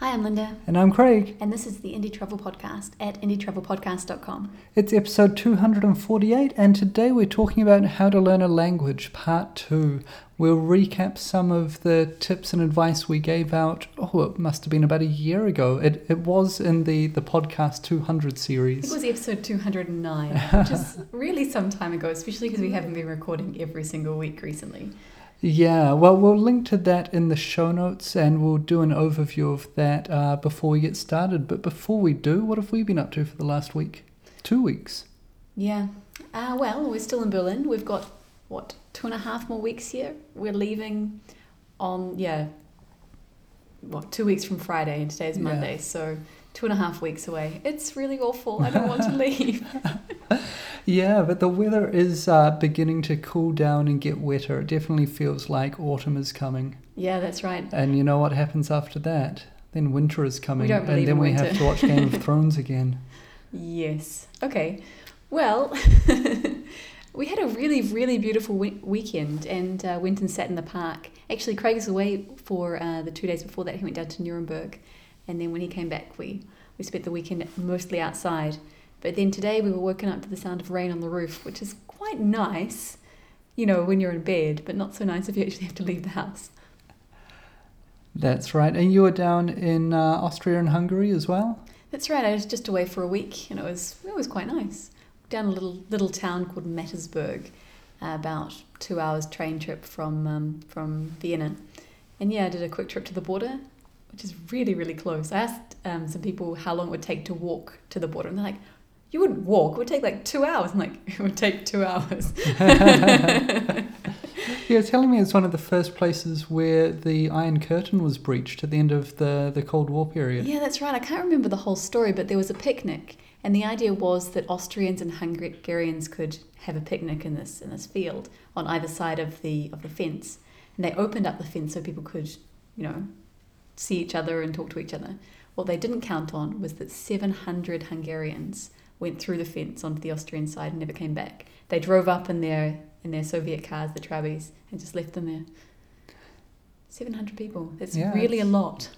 Hi, I'm Linda, And I'm Craig. and this is the Indie Travel Podcast at indietravelpodcast.com. It's episode 248, and today we're talking about how to learn a language, part two. We'll recap some of the tips and advice we gave out, oh, it must have been about a year ago. It, it was in the, the podcast 200 series. It was episode 209, which is really some time ago, especially because we haven't been recording every single week recently. Yeah, well, we'll link to that in the show notes and we'll do an overview of that uh, before we get started. But before we do, what have we been up to for the last week? Two weeks. Yeah. Uh, well, we're still in Berlin. We've got, what, two and a half more weeks here? We're leaving on, yeah, what, two weeks from Friday, and today's Yeah. Monday, so two and a half weeks away. It's really awful. I don't want to leave. Yeah, but the weather is uh, beginning to cool down and get wetter. It definitely feels like autumn is coming. yeah, that's right. And you know what happens after that? Then winter is coming, and then we winter. have to watch Game of Thrones again. Yes. Okay. Well, we had a really, really beautiful we- weekend and uh, went and sat in the park. Actually, Craig was away for uh, the two days before that. He went down to Nuremberg, and then when he came back, we we spent the weekend mostly outside. But then today we were woken up to the sound of rain on the roof, which is quite nice, you know, when you're in bed, but not so nice if you actually have to leave the house. That's right. And you were down in uh, Austria and Hungary as well? That's right. I was just away for a week, and it was it was quite nice. Down a little little town called Mattersburg, uh, about two hours train trip from um, from Vienna, and yeah, I did a quick trip to the border, which is really really close. I asked um, some people how long it would take to walk to the border, and they're like, "You wouldn't walk; it would take like two hours." I'm like, "It would take two hours." You're telling me it's one of the first places where the Iron Curtain was breached at the end of the, the Cold War period. Yeah, that's right. I can't remember the whole story, but there was a picnic, and the idea was that Austrians and Hungarians could have a picnic in this in this field on either side of the of the fence, and they opened up the fence so people could, you know, see each other and talk to each other. What they didn't count on was that 700 Hungarians went through the fence onto the Austrian side and never came back. They drove up in their in their Soviet cars, the Trabis, and just left them there. 700 people. That's Yeah, really a lot.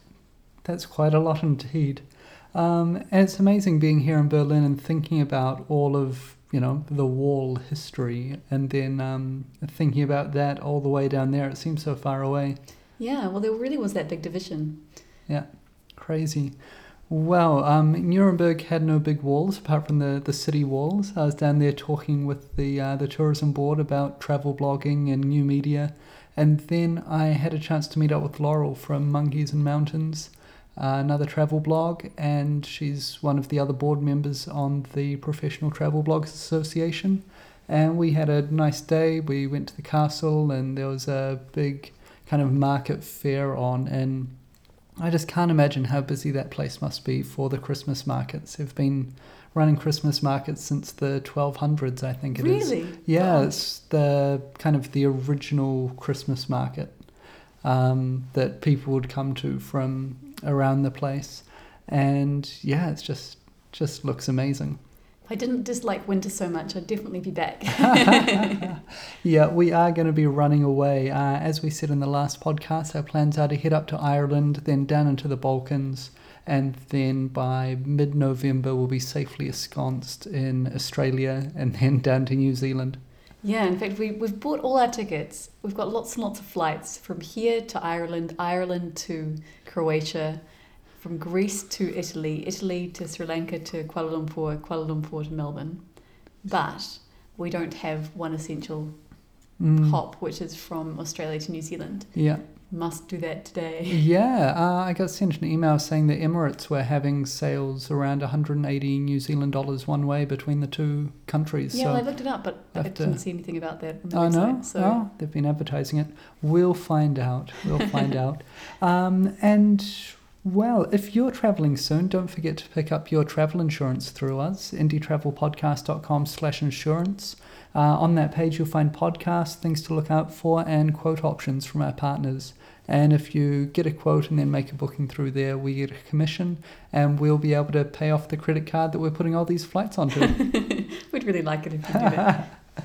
That's quite a lot indeed. Um, and it's amazing being here in Berlin and thinking about all of you know the wall history, and then um, thinking about that all the way down there. It seems so far away. Yeah, well, there really was that big division. Yeah, crazy. Well, um, Nuremberg had no big walls apart from the, the city walls. I was down there talking with the uh, the tourism board about travel blogging and new media, and then I had a chance to meet up with Laurel from Monkeys and Mountains, uh, another travel blog, and she's one of the other board members on the Professional Travel Blogs Association. And we had a nice day. We went to the castle, and there was a big kind of market fair on, and I just can't imagine how busy that place must be for the Christmas markets. They've been running Christmas markets since the 1200s, I think it is. really? Yeah, Wow. it's the kind of the original Christmas market um, that people would come to from around the place, and yeah, it's just just looks amazing. If I didn't dislike winter so much, I'd definitely be back. yeah, we are going to be running away. Uh, as we said in the last podcast, our plans are to head up to Ireland, then down into the Balkans, and then by mid November, we'll be safely ensconced in Australia and then down to New Zealand. yeah, in fact, we, we've bought all our tickets. We've got lots and lots of flights from here to Ireland, Ireland to Croatia, from Greece to Italy, Italy to Sri Lanka to Kuala Lumpur, Kuala Lumpur to Melbourne. But we don't have one essential Mm, hop, which is from Australia to New Zealand. Yeah. Must do that today. Yeah, uh, I got sent an email saying that Emirates were having sales around 180 New Zealand dollars one way between the two countries. Yeah, so well, I looked it up, but I to- didn't see anything about that on the I website. know. So Oh, they've been advertising it. We'll find out. We'll find out. Um, and well, if you're traveling soon, don't forget to pick up your travel insurance through us, indietravelpodcast.com slash insurance. Uh, on that page, you'll find podcasts, things to look out for, and quote options from our partners. And if you get a quote and then make a booking through there, we get a commission, and we'll be able to pay off the credit card that we're putting all these flights onto. we'd really like it if you did it.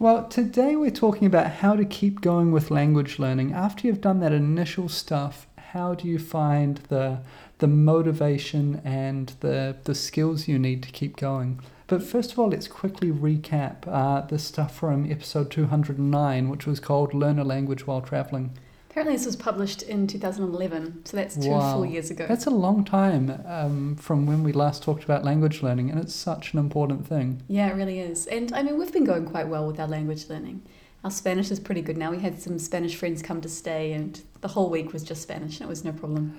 Well, today we're talking about how to keep going with language learning. After you've done that initial stuff, how do you find the the motivation and the the skills you need to keep going? But first of all, let's quickly recap uh, the stuff from episode 209, which was called Learn a Language While Traveling. Apparently, this was published in 2011, so that's two Wow. full years ago. That's a long time um, from when we last talked about language learning, and it's such an important thing. Yeah, it really is. And I mean, we've been going quite well with our language learning. Our Spanish is pretty good now. We had some Spanish friends come to stay, and the whole week was just Spanish, and it was no problem.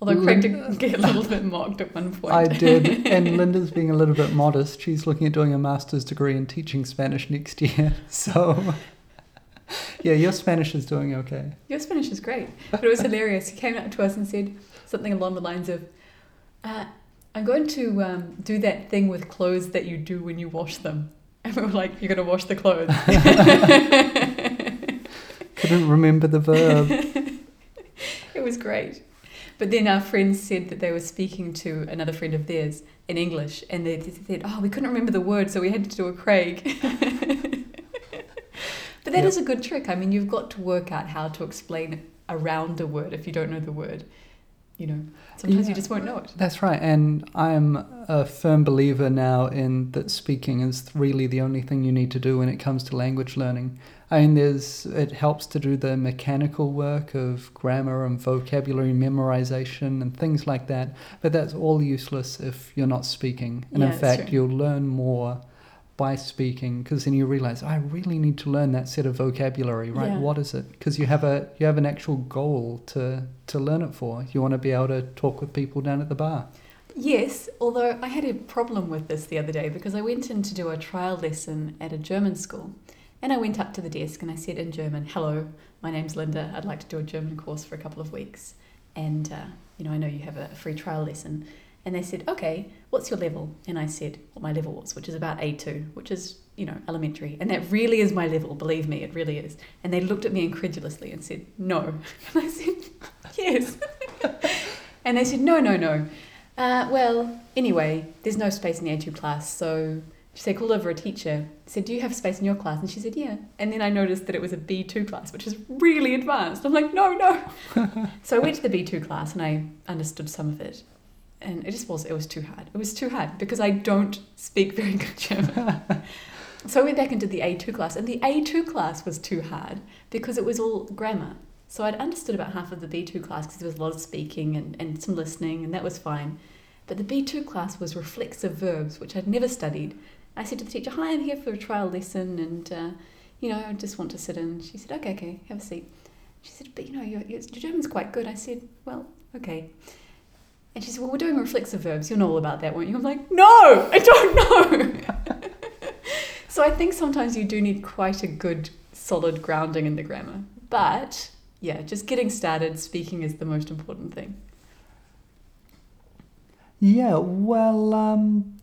Although Craig did get a little bit mocked at one point. I did, and Linda's being a little bit modest. She's looking at doing a master's degree in teaching Spanish next year. So, yeah, your Spanish is doing okay. Your Spanish is great. But it was hilarious. He came up to us and said something along the lines of, uh, I'm going to um, do that thing with clothes that you do when you wash them. And we were like, You're going to wash the clothes. Couldn't remember the verb. It was great. But then our friends said that they were speaking to another friend of theirs in English, and they they said, "Oh, we couldn't remember the word, so we had to do a Craig." but that is Yep. a good trick. I mean, you've got to work out how to explain around a word if you don't know the word. You know, sometimes Yeah. you just won't know it. That's right, and I'm a firm believer now in that speaking is really the only thing you need to do when it comes to language learning. I mean, there's it helps to do the mechanical work of grammar and vocabulary memorization and things like that, but that's all useless if you're not speaking. And Yeah, in fact, you'll learn more by speaking because then you realize I really need to learn that set of vocabulary. Right? Yeah. What is it? Because you have a you have an actual goal to to learn it for. You want to be able to talk with people down at the bar. Yes, although I had a problem with this the other day because I went in to do a trial lesson at a German school. And I went up to the desk and I said in German, Hello, my name's Linda. I'd like to do a German course for a couple of weeks. And, uh, you know, I know you have a free trial lesson. And they said, Okay, what's your level? And I said what my level was, which is about A2, which is, you know, elementary. And that really is my level, believe me, it really is. And they looked at me incredulously and said, No. And I said, Yes. and they said, No, no, no. Uh, well, anyway, there's no space in the A2 class, so she said, called over a teacher, said, Do you have space in your class? And she said, Yeah. And then I noticed that it was a B2 class, which is really advanced. I'm like, No, no. so I went to the B2 class and I understood some of it. And it just was, it was too hard. It was too hard because I don't speak very good German. so I went back into the A2 class, and the A2 class was too hard because it was all grammar. So I'd understood about half of the B2 class because there was a lot of speaking and, and some listening, and that was fine. But the B2 class was reflexive verbs, which I'd never studied. I said to the teacher, Hi, I'm here for a trial lesson, and, uh, you know, I just want to sit in. She said, Okay, okay, have a seat. She said, But, you know, your, your German's quite good. I said, Well, okay. And she said, Well, we're doing reflexive verbs. You'll know all about that, won't you? I'm like, No, I don't know. so I think sometimes you do need quite a good, solid grounding in the grammar. But yeah, just getting started, speaking is the most important thing. Yeah, well, um,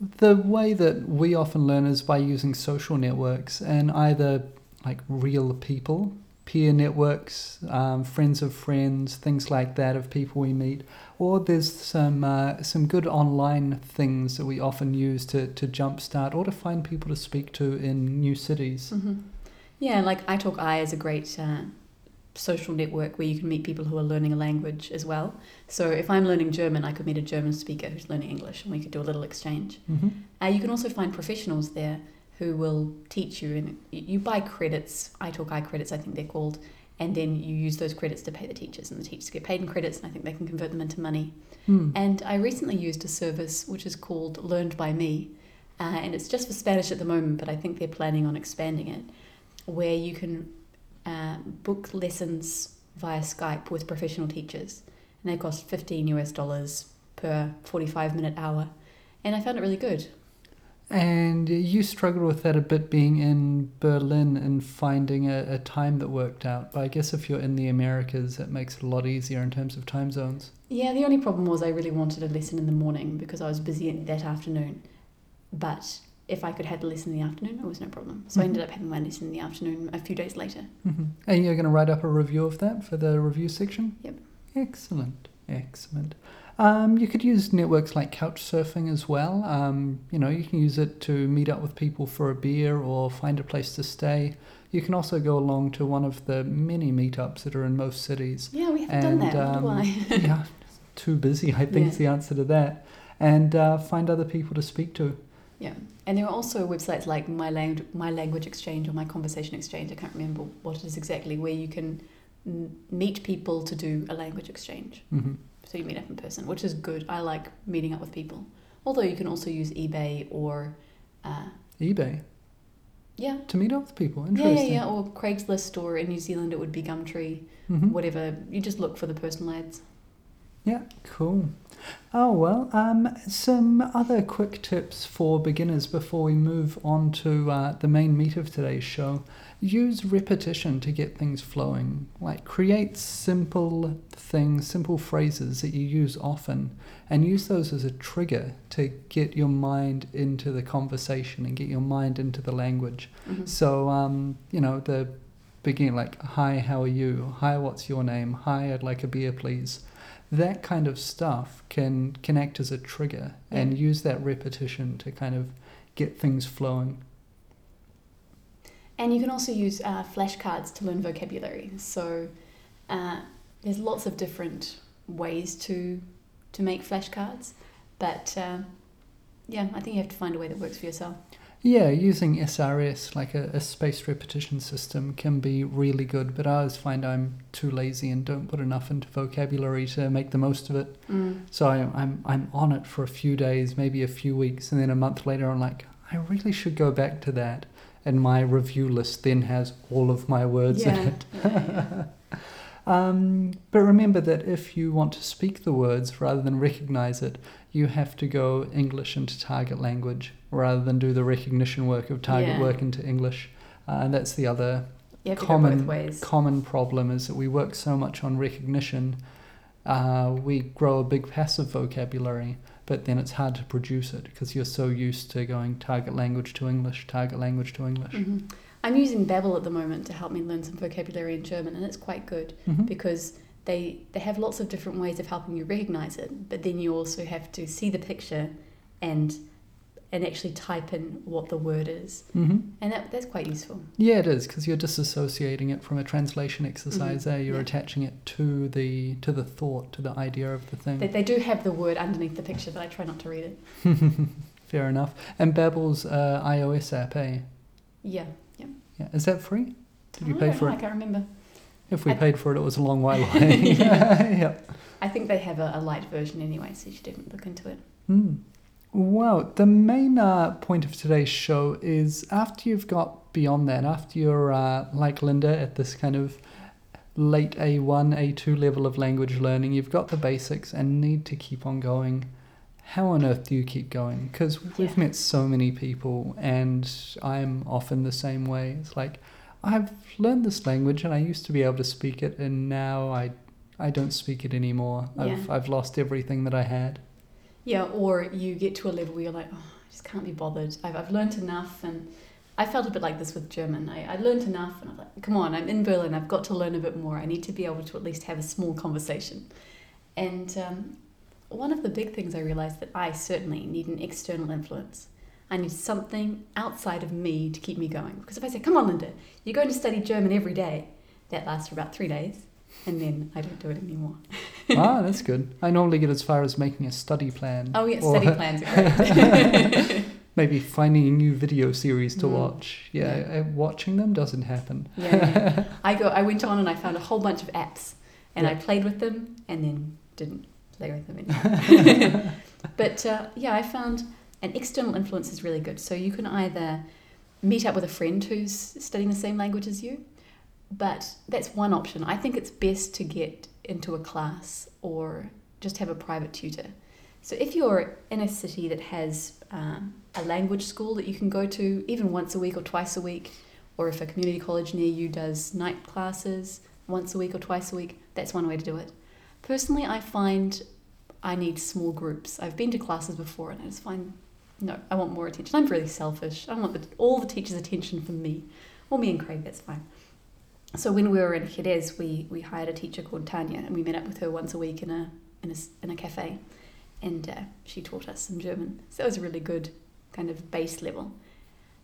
the way that we often learn is by using social networks and either like real people, peer networks, um, friends of friends, things like that of people we meet, or there's some uh, some good online things that we often use to to jumpstart or to find people to speak to in new cities. Mm-hmm. Yeah, like italki is a great uh, social network where you can meet people who are learning a language as well. So if I'm learning German, I could meet a German speaker who's learning English, and we could do a little exchange. hmm Uh, you can also find professionals there who will teach you, and you buy credits, italki credits, I think they're called, and then you use those credits to pay the teachers, and the teachers get paid in credits, and I think they can convert them into money. Hmm. And I recently used a service which is called Learned by Me, uh, and it's just for Spanish at the moment, but I think they're planning on expanding it, where you can uh, book lessons via Skype with professional teachers, and they cost 15 US dollars per 45 minute hour, and I found it really good. And you struggled with that a bit being in Berlin and finding a, a time that worked out. But I guess if you're in the Americas, it makes it a lot easier in terms of time zones. Yeah, the only problem was I really wanted a lesson in the morning because I was busy that afternoon. But if I could have the lesson in the afternoon, it was no problem. So I Mhm. ended up having my lesson in the afternoon a few days later. hmm And you're going to write up a review of that for the review section? Yep. Excellent, excellent. Um, you could use networks like Couchsurfing as well. Um, you know, you can use it to meet up with people for a beer or find a place to stay. You can also go along to one of the many meetups that are in most cities. Yeah, we haven't done And, that. Why? um, yeah, too busy, I think, is the answer to that. And uh, find other people to speak to. Yeah, and there are also websites like My, Lang- My Language Exchange or My Conversation Exchange. I can't remember what it is exactly, where you can meet people to do a language exchange. hmm So you meet up in person, which is good. I like meeting up with people. Although you can also use eBay or, uh, eBay yeah, to meet up with people. yeah, Interesting. yeah, yeah, or Craigslist, or in New Zealand it would be Gumtree, Mhm. whatever. You just look for the personal ads. Yeah, cool. Oh, well, um, some other quick tips for beginners before we move on to uh, the main meat of today's show. Use repetition to get things flowing. Like, create simple things, simple phrases that you use often, and use those as a trigger to get your mind into the conversation and get your mind into the language. Mhm. So, um, you know, the beginning, like, hi, how are you? Hi, what's your name? Hi, I'd like a beer, please. That kind of stuff can connect as a trigger and use that repetition to kind of get things flowing. And you can also use uh, flashcards to learn vocabulary. So uh, there's lots of different ways to to make flashcards, but uh, yeah, I think you have to find a way that works for yourself. Yeah, using SRS, like a, a spaced repetition system, can be really good, but I always find I'm too lazy and don't put enough into vocabulary to make the most of it. Mm. So I, I'm I'm on it for a few days, maybe a few weeks, and then a month later I'm like, I really should go back to that. And my review list then has all of my words in it. yeah, yeah. Um, but remember that if you want to speak the words rather than recognize it, you have to go English into target language rather than do the recognition work of target Yeah. work into English. Uh, and that's the other You have to go common common problem is that we work so much on recognition, uh, we grow a big passive vocabulary, but then it's hard to produce it because you're so used to going target language to English, target language to English. hmm I'm using Babbel at the moment to help me learn some vocabulary in German, and it's quite good Mhm. because they they have lots of different ways of helping you recognize it. But then you also have to see the picture, and and actually type in what the word is, Mhm. and that that's quite useful. Yeah, it is because you're disassociating it from a translation exercise. Mhm, There, you're yeah. attaching it to the to the thought, to the idea of the thing. they do have the word underneath the picture, but I try not to read it. Fair enough. And Babbel's uh, iOS app, eh? Yeah. Yeah, Yeah. is that free? Did you I pay for know, it? I can't remember. If we I- paid for it, it was a long while away. yeah. I think they have a, a light version anyway, so you should definitely look into it. Hmm. Well, the main uh, point of today's show is after you've got beyond that, after you're uh, like Linda at this kind of late A1, A2 level of language learning, you've got the basics and need to keep on going. How on earth do you keep going? Because we've Yeah. met so many people, and I'm often the same way. It's like, I've learned this language and I used to be able to speak it, and now I, I don't speak it anymore. I've, Yeah. I've lost everything that I had. Yeah, or you get to a level where you're like, oh, I just can't be bothered. I've, I've learned enough. And I felt a bit like this with German. I, I learned enough, and I was like, come on, I'm in Berlin. I've got to learn a bit more. I need to be able to at least have a small conversation. And um, one of the big things I realized that I certainly need an external influence. I need something outside of me to keep me going. Because if I say, come on, Linda, you're going to study German every day, that lasts for about three days. And then I don't do it anymore. ah, that's good. I normally get as far as making a study plan. Oh, yeah, study plans are great. maybe finding a new video series to Mm. watch. Yeah, Yeah. uh, watching them doesn't happen. Yeah, yeah. I go. I went on and I found a whole bunch of apps, and I played with them, and then didn't play with them anymore. but uh, yeah, I found an external influence is really good. So you can either meet up with a friend who's studying the same language as you, but that's one option. I think it's best to get into a class or just have a private tutor. So if you're in a city that has um, a language school that you can go to even once a week or twice a week, or if a community college near you does night classes once a week or twice a week, that's one way to do it. Personally, I find I need small groups. I've been to classes before and I just find, no, I want more attention. I'm really selfish. I want the, all the teachers' attention from me. Or me and Craig, that's fine. So when we were in Jerez, we, we hired a teacher called Tanya and we met up with her once a week in a, in a, in a cafe. And uh, she taught us some German. So that was a really good kind of base level.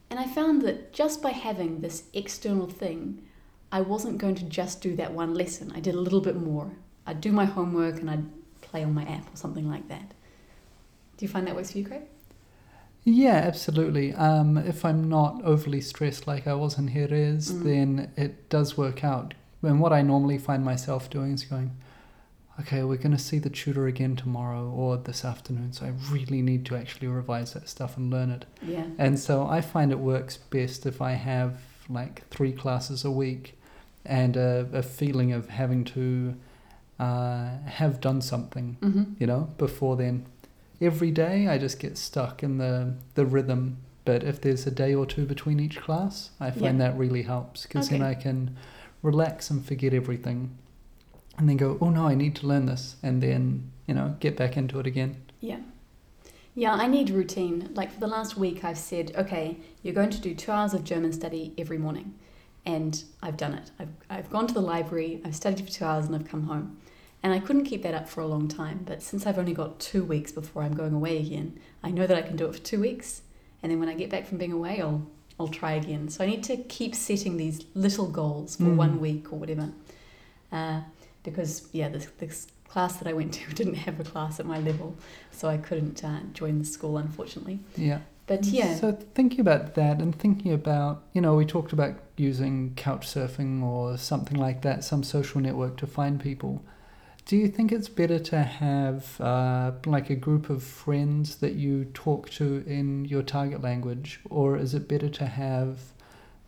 And I found that just by having this external thing, I wasn't going to just do that one lesson. I did a little bit more. I'd do my homework and I'd play on my app or something like that. Do you find that works for you, Craig? Yeah, absolutely. Um, if I'm not overly stressed like I was in Jerez, Mm. then it does work out. And what I normally find myself doing is going, okay, we're going to see the tutor again tomorrow or this afternoon, so I really need to actually revise that stuff and learn it. Yeah. And so I find it works best if I have like three classes a week and a, a feeling of having to uh, have done something, Mm-hmm. you know, before then. Every day I just get stuck in the, the rhythm. But if there's a day or two between each class, I find that really helps because then I can relax and forget everything and then go, oh no, I need to learn this. And then, you know, get back into it again. Yeah. Yeah, I need routine. Like for the last week, I've said, okay, you're going to do two hours of German study every morning. And I've done it. I've, I've gone to the library, I've studied for two hours, and I've come home. And I couldn't keep that up for a long time. But since I've only got two weeks before I'm going away again, I know that I can do it for two weeks. And then when I get back from being away, I'll, I'll try again. So I need to keep setting these little goals for Mm. one week or whatever. Uh, because, yeah, this, this class that I went to didn't have a class at my level so I couldn't uh, join the school, unfortunately. Yeah. But yeah, So thinking about that and thinking about, you know, we talked about using couch surfing or something like that, some social network to find people. Do you think it's better to have uh, like a group of friends that you talk to in your target language, or is it better to have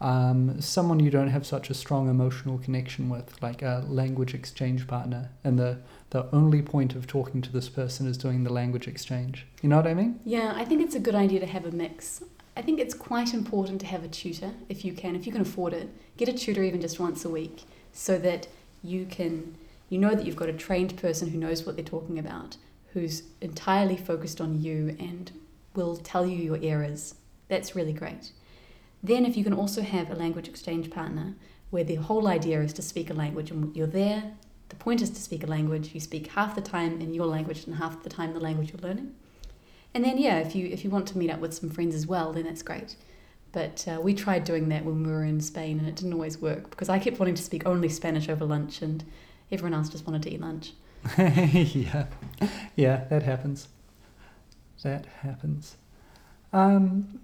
um, someone you don't have such a strong emotional connection with, like a language exchange partner, and the the only point of talking to this person is doing the language exchange? You know what I mean? yeah, I think it's a good idea to have a mix. I think it's quite important to have a tutor if you can, if you can afford it. Get a tutor even just once a week so that you can, you know that you've got a trained person who knows what they're talking about, who's entirely focused on you and will tell you your errors. That's really great. Then, if you can also have a language exchange partner where the whole idea is to speak a language and you're there, the point is to speak a language, you speak half the time in your language and half the time the language you're learning. And then, yeah, if you if you want to meet up with some friends as well, then that's great. But uh, we tried doing that when we were in Spain, and it didn't always work because I kept wanting to speak only Spanish over lunch, and everyone else just wanted to eat lunch. yeah, yeah, that happens. That happens. Um,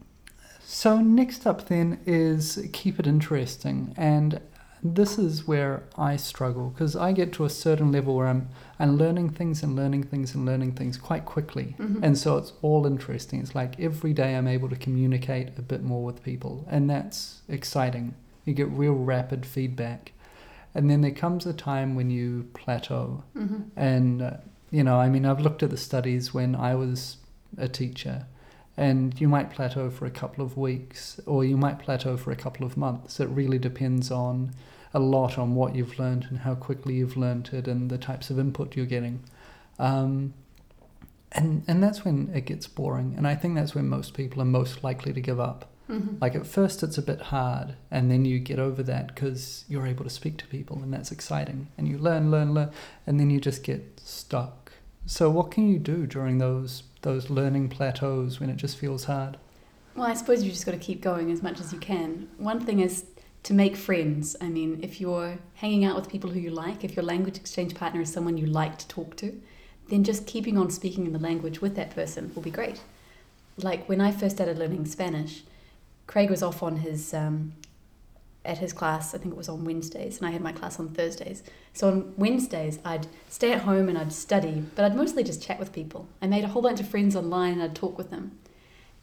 so next up then is keep it interesting, and this is where I struggle because I get to a certain level where I'm I'm learning things and learning things and learning things quite quickly, Mhm. and so it's all interesting. It's like every day I'm able to communicate a bit more with people, and that's exciting. You get real rapid feedback, and then there comes a time when you plateau. Mm-hmm. And, uh, you know, I mean, I've looked at the studies when I was a teacher, and you might plateau for a couple of weeks or you might plateau for a couple of months. It really depends on a lot on what you've learned and how quickly you've learned it and the types of input you're getting. Um, and, and that's when it gets boring. And I think that's when most people are most likely to give up. Mm-hmm. Like at first, it's a bit hard, and then you get over that because you're able to speak to people, and that's exciting. And you learn, learn, learn, and then you just get stuck. So, what can you do during those those learning plateaus when it just feels hard? Well, I suppose you just got to keep going as much as you can. One thing is to make friends. I mean, if you're hanging out with people who you like, if your language exchange partner is someone you like to talk to, then just keeping on speaking in the language with that person will be great. Like when I first started learning Spanish, Craig was off on his um, at his class. I think it was on Wednesdays, and I had my class on Thursdays. So on Wednesdays, I'd stay at home and I'd study, but I'd mostly just chat with people. I made a whole bunch of friends online, and I'd talk with them.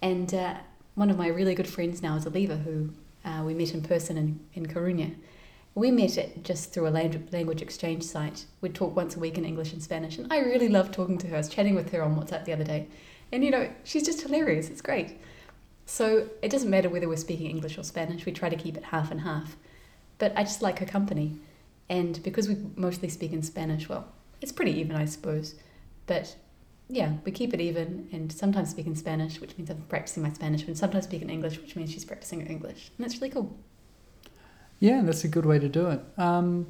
And uh, one of my really good friends now is Oliva, who uh, we met in person in, in Coruña. We met it just through a lang- language exchange site. We'd talk once a week in English and Spanish, and I really loved talking to her. I was chatting with her on WhatsApp the other day, and you know, she's just hilarious. It's great. So it doesn't matter whether we're speaking English or Spanish, we try to keep it half and half. But I just like her company. And because we mostly speak in Spanish, well, it's pretty even, I suppose. But yeah, we keep it even and sometimes speak in Spanish, which means I'm practicing my Spanish, and sometimes speak in English, which means she's practicing her English. And that's really cool. Yeah, that's a good way to do it. Um,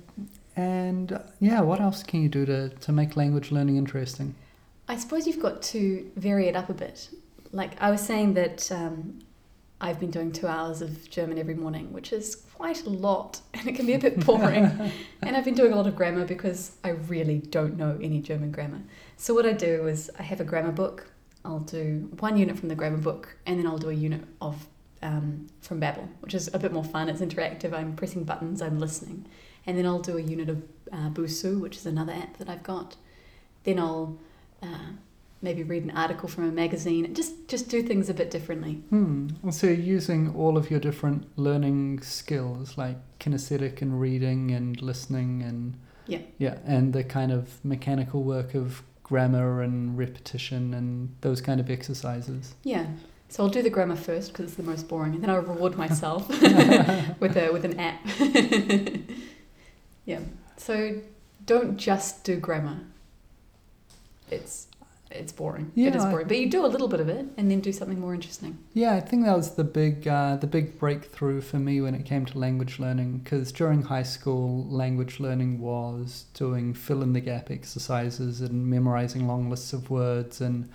and yeah, what else can you do to, to make language learning interesting? I suppose you've got to vary it up a bit. Like I was saying that um, I've been doing two hours of German every morning, which is quite a lot and it can be a bit boring. and I've been doing a lot of grammar because I really don't know any German grammar. So, what I do is I have a grammar book. I'll do one unit from the grammar book and then I'll do a unit of um, from Babbel, which is a bit more fun. It's interactive. I'm pressing buttons, I'm listening. And then I'll do a unit of uh, Busuu, which is another app that I've got. Then I'll uh, maybe read an article from a magazine. Just just do things a bit differently. Hmm. So using all of your different learning skills, like kinesthetic and reading and listening and Yeah. yeah, and the kind of mechanical work of grammar and repetition and those kind of exercises. Yeah. So I'll do the grammar first because it's the most boring, and then I'll reward myself with a with an app. yeah. So don't just do grammar. It's it's boring. it Yeah, is I- boring, but you do a little bit of it, and then do something more interesting. Yeah, I think that was the big uh, the big breakthrough for me when it came to language learning. Because during high school, language learning was doing fill in the gap exercises and memorizing long lists of words and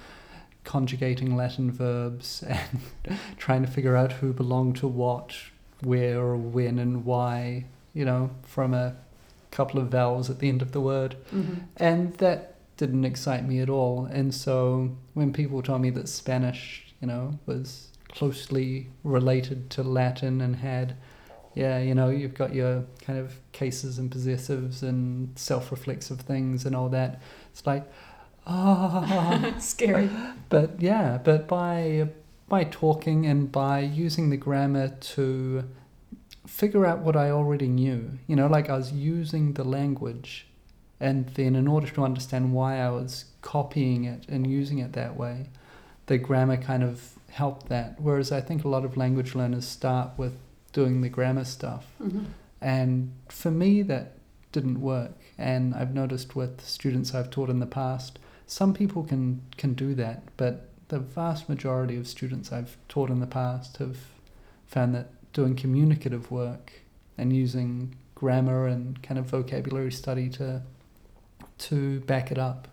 conjugating Latin verbs and trying to figure out who belonged to what, where, or when, and why. You know, from a couple of vowels at the end of the word. Mm-hmm. And that didn't excite me at all. And so when people told me that Spanish, you know, was closely related to Latin and had, yeah, you know, you've got your kind of cases and possessives and self reflexive things and all that. It's like, ah. Scary. But yeah, but by by talking and by using the grammar to figure out what I already knew, you know, like I was using the language, and then in order to understand why I was copying it and using it that way, the grammar kind of helped that. Whereas I think a lot of language learners start with doing the grammar stuff, hmm and for me that didn't work. And I've noticed with students I've taught in the past, some people can can do that, but the vast majority of students I've taught in the past have found that doing communicative work and using grammar and kind of vocabulary study to to back it up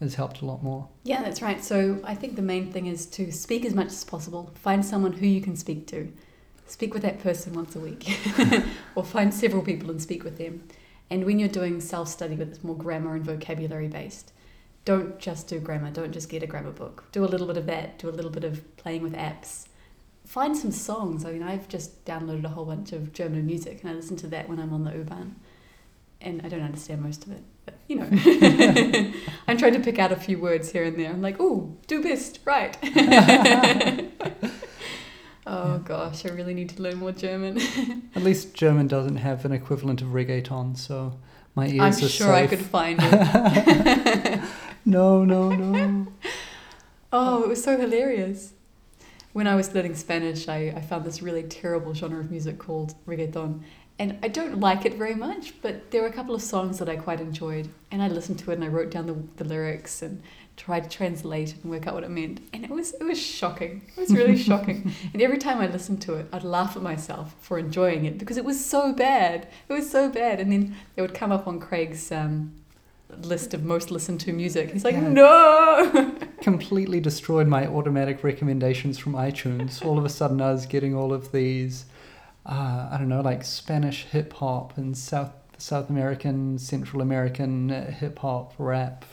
has helped a lot more. Yeah, that's right. So I think the main thing is to speak as much as possible. Find someone who you can speak to. Speak with that person once a week, or find several people and speak with them. And when you're doing self study, but it's more grammar and vocabulary based, don't just do grammar. Don't just get a grammar book. Do a little bit of that. Do a little bit of playing with apps. Find some songs. I mean, I've just downloaded a whole bunch of German music, and I listen to that when I'm on the U-Bahn. And I don't understand most of it, but you know, I'm trying to pick out a few words here and there. I'm like, oh, du bist, right. oh Yeah. gosh, I really need to learn more German. At least German doesn't have an equivalent of reggaeton, so my ears I'm are sure I could find it. No, no, no. Oh, it was so hilarious. When I was learning Spanish, I, I found this really terrible genre of music called reggaeton. And I don't like it very much, but there were a couple of songs that I quite enjoyed. And I listened to it and I wrote down the, the lyrics and tried to translate it and work out what it meant. And it was it was shocking. It was really shocking. And every time I listened to it, I'd laugh at myself for enjoying it because it was so bad. It was so bad. And then it would come up on Craig's um, list of most listened to music. He's like, Yeah. no! completely destroyed my automatic recommendations from iTunes. All of a sudden, I was getting all of these, uh, I don't know, like Spanish hip hop and South South American, Central American uh, hip hop, rap.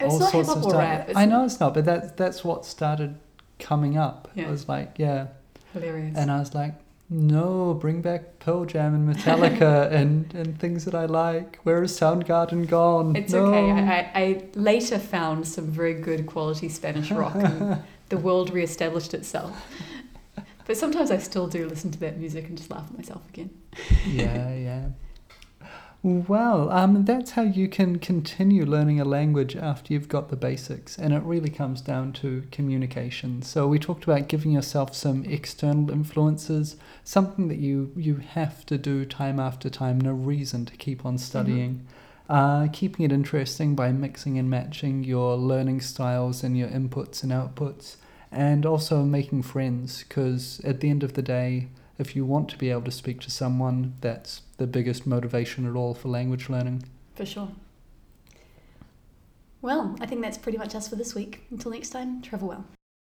It's all not sorts hip of hop or stuff. rap. I know it's not, but that's that's what started coming up. Yeah. It was like, yeah, hilarious. and I was like, no, bring back Pearl Jam and Metallica and and things that I like. Where is Soundgarden gone? It's No. okay. I, I, I later found some very good quality Spanish rock, and the world reestablished itself. But sometimes I still do listen to that music and just laugh at myself again. yeah, yeah. Well, um, that's how you can continue learning a language after you've got the basics, and it really comes down to communication. So we talked about giving yourself some external influences, something that you you have to do time after time, no reason to keep on studying. Uh, keeping it interesting by mixing and matching your learning styles and your inputs and outputs, and also making friends. Because at the end of the day, if you want to be able to speak to someone, that's the biggest motivation at all for language learning. For sure. Well, I think that's pretty much us for this week. Until next time, travel well.